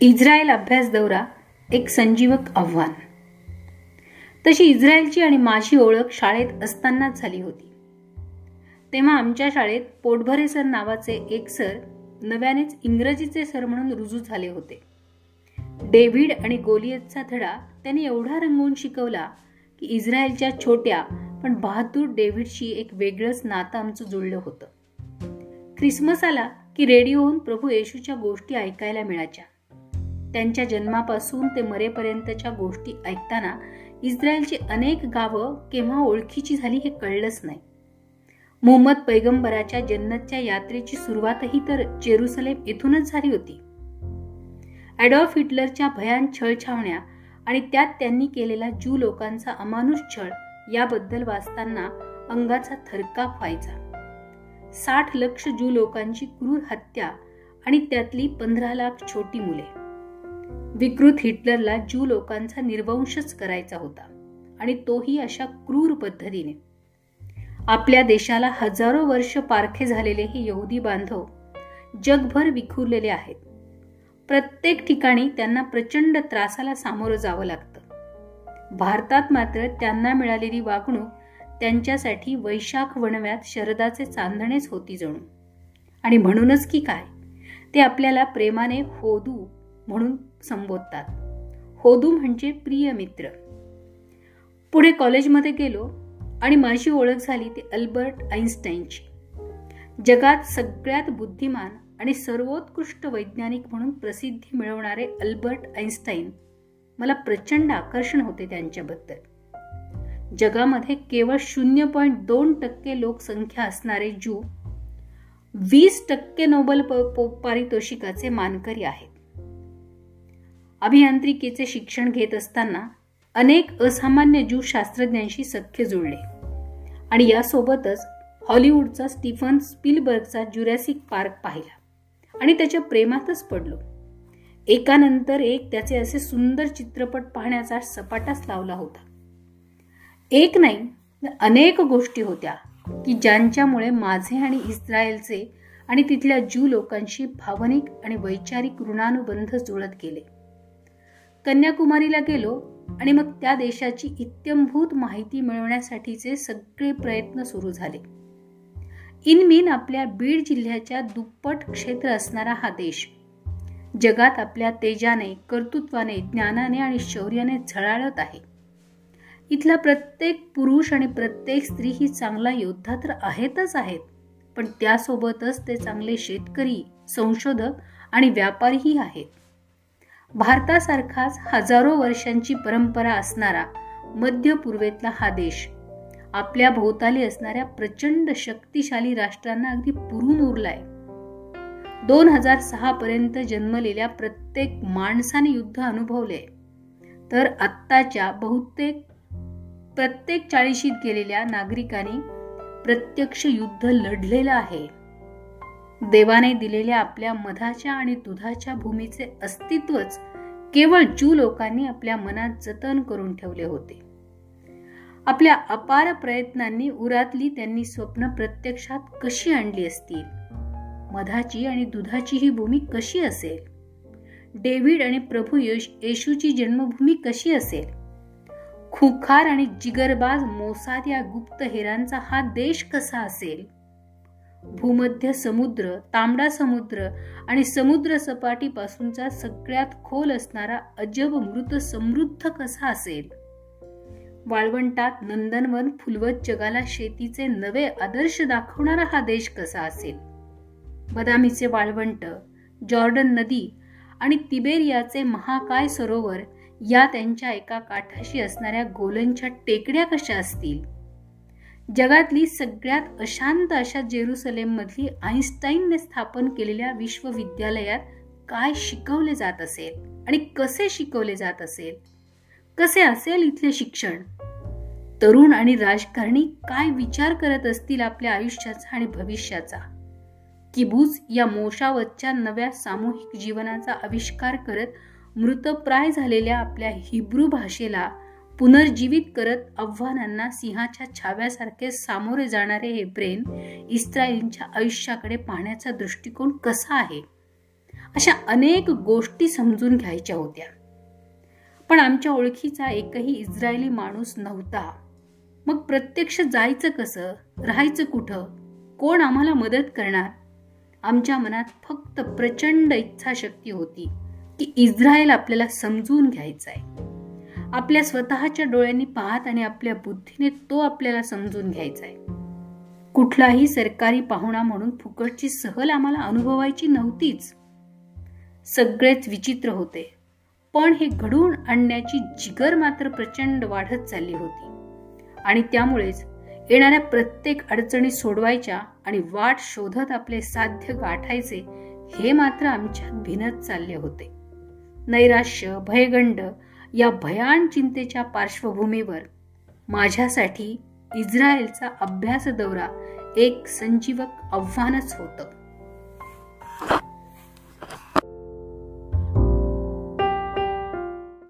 Israel अभ्यास दौरा एक संजीवक आव्हान. तशी इस्रायलची आणि माझी ओळख शाळेत असतानाच झाली होती. तेव्हा आमच्या शाळेत पोटभरे सर नावाचे एक सर नव्यानेच इंग्रजीचे सर म्हणून रुजू झाले होते. डेव्हिड आणि गोलियतचा धडा त्यांनी एवढा रंगवून शिकवला की इस्रायलच्या छोट्या पण बहादूर डेव्हिडशी एक वेगळंच नातं आमचं जुळलं होतं. क्रिसमस आला की रेडिओहून प्रभू येशूच्या गोष्टी ऐकायला मिळायच्या. त्यांच्या जन्मापासून ते मरेपर्यंतच्या गोष्टी ऐकताना इस्रायलची अनेक गावं केव्हा ओळखीची झाली हे कळलंच नाही. मोहम्मद पैगंबराच्या जन्नतच्या यात्रेची सुरुवातही तर जेरुसलेम येथूनच झाली होती. ॲडॉल्फ हिटलरच्या भयान छळछावण्या आणि त्यात त्यांनी केलेला जू लोकांचा अमानुष छळ याबद्दल वाचताना अंगाचा थरकाप व्हायचा. साठ लक्ष जू लोकांची क्रूर हत्या आणि त्यातली पंधरा लाख छोटी मुले. विकृत हिटलरला जू लोकांचा निर्वंशच करायचा होता. आणि तोही अशा क्रूर पद्धतीने. आपल्या देशाला हजारो वर्ष पारखे झालेले हे यहुदी बांधव जगभर विखुरलेले आहेत. प्रत्येक ठिकाणी त्यांना प्रचंड त्रासाला सामोरं जावं लागतं. भारतात मात्र त्यांना मिळालेली वागणूक त्यांच्यासाठी वैशाख वणव्यात शरदाचे चांदणेच होती जणू. आणि म्हणूनच की काय? ते आपल्याला प्रेमाने होदू म्हणून संबोधतात. होदू म्हणजे प्रिय मित्र. पुढे कॉलेजमध्ये गेलो आणि माझी ओळख झाली ती अल्बर्ट आईन्स्टाईनची जगात सगळ्यात बुद्धिमान आणि सर्वोत्कृष्ट वैज्ञानिक म्हणून प्रसिद्धी मिळवणारे अल्बर्ट आईन्स्टाईन मला प्रचंड आकर्षण होते त्यांच्याबद्दल. जगामध्ये केवळ शून्य पॉईंट दोन टक्के लोकसंख्या असणारे जू वीस टक्के नोबल पारितोषिकाचे मानकरी आहेत. अभियांत्रिकीचे शिक्षण घेत असताना अनेक असामान्य जू शास्त्रज्ञांशी सख्य जुळले. आणि यासोबतच हॉलिवूडचा स्टीफन स्पिलबर्गचा ज्युरॅसिक पार्क पाहिला आणि त्याच्या प्रेमातच पडलो. एकानंतर एक त्याचे असे सुंदर चित्रपट पाहण्याचा सपाटाच लावला होता. एक नाही अनेक गोष्टी होत्या की ज्यांच्यामुळे माझे आणि इस्रायलचे आणि तिथल्या ज्यू लोकांशी भावनिक आणि वैचारिक ऋणानुबंध जुळत गेले. कन्याकुमारीला गेलो आणि मग त्या देशाची इत्यंभूत माहिती मिळवण्यासाठीचे सगळे प्रयत्न सुरू झाले. इनमिन आपल्या बीड जिल्ह्याच्या दुप्पट क्षेत्र असणारा हा देश. जगात आपल्या तेजाने कर्तृत्वाने ज्ञानाने आणि शौर्याने झळाळत आहे. इथला प्रत्येक पुरुष आणि प्रत्येक स्त्री ही चांगला योद्धा तर आहेतच आहेत पण त्यासोबतच ते चांगले शेतकरी संशोधक आणि व्यापारीही आहेत. भारतासारखाच हजारो वर्षांची परंपरा असणारा मध्य पूर्वेतला हा देश आपल्या भोवताली असणाऱ्या प्रचंड शक्तिशाली राष्ट्रांना अगदी पुरून उरलाय. दोन हजार सहा पर्यंत जन्मलेल्या प्रत्येक माणसाने युद्ध अनुभवले. तर आत्ताच्या बहुतेक प्रत्येक चाळीशीत गेलेल्या नागरिकांनी प्रत्यक्ष युद्ध लढलेलं आहे. देवाने दिलेल्या आपल्या मधाच्या आणि दुधाच्या भूमीचे अस्तित्वच केवळ जू लोकांनी आपल्या मनात जतन करून ठेवले होते. आपल्या अपार प्रयत्नांनी उरातली त्यांनी स्वप्न प्रत्यक्षात कशी आणली असतील? मधाची आणि दुधाची ही भूमी कशी असेल? डेव्हिड आणि प्रभू येशूची जन्मभूमी कशी असेल? खुखार आणि जिगरबाज मोसाद या गुप्त हेरांचा हा देश कसा असेल? भूमध्य समुद्र तांबडा समुद्र आणि समुद्र सपाटीपासूनचा सगळ्यात खोल असणारा अजब मृत समृद्ध कसा असेल? वाळवंटात नंदनवन फुलवत जगाला शेतीचे नवे आदर्श दाखवणारा हा देश कसा असेल? बदामीचे वाळवंट जॉर्डन नदी आणि तिबेरियाचे महाकाय सरोवर या त्यांच्या एका काठाशी असणाऱ्या गोलनच्या टेकड्या कशा असतील? जगातली सगळ्यात अशांत अशा जेरुसलेममधली आईन्स्टाईनने स्थापन केलेल्या विश्वविद्यालयात काय शिकवले जात असेल आणि कसे शिकवले जात असेल? कसे असेल इथले शिक्षण? तरुण आणि राजकारणी काय विचार करत असतील आपल्या आयुष्याचा आणि भविष्याचा? किबूज या मोशावतच्या नव्या सामूहिक जीवनाचा आविष्कार करत मृतप्राय झालेल्या आपल्या हिब्रू भाषेला पुनर्जीवित करत आव्हानांना सिंहाच्या छाव्यासारखे सामोरे जाणारे हे ब्रेन इस्रायलींच्या आयुष्याकडे पाहण्याचा दृष्टिकोन कसा आहे? अशा अनेक गोष्टी समजून घ्यायच्या होत्या. पण आमच्या ओळखीचा एकही इस्रायली माणूस नव्हता. मग प्रत्यक्ष जायचं कसं? राहायचं कुठं? कोण आम्हाला मदत करणार? आमच्या मनात फक्त प्रचंड इच्छाशक्ती होती की इस्रायल आपल्याला समजून घ्यायचा आहे आपल्या स्वतःच्या डोळ्यांनी पाहत आणि आपल्या बुद्धीने तो आपल्याला समजून घ्यायचा आहे. कुठलाही सरकारी पाहुणा म्हणून फुकटची सहल आम्हाला अनुभवायची नव्हतीच. सगळेच विचित्र होते. पण हे घडवून आणण्याची जिगर मात्र प्रचंड वाढत चालली होती. आणि त्यामुळेच येणाऱ्या प्रत्येक अडचणी सोडवायच्या आणि वाट शोधत आपले साध्य गाठायचे हे मात्र आमच्यात भिनत चालले होते. नैराश्य भयगंड या भयान चिंतेच्या पार्श्वभूमीवर माझ्यासाठी इस्रायलचा अभ्यास दौरा एक संजीवक आव्हानच होतं.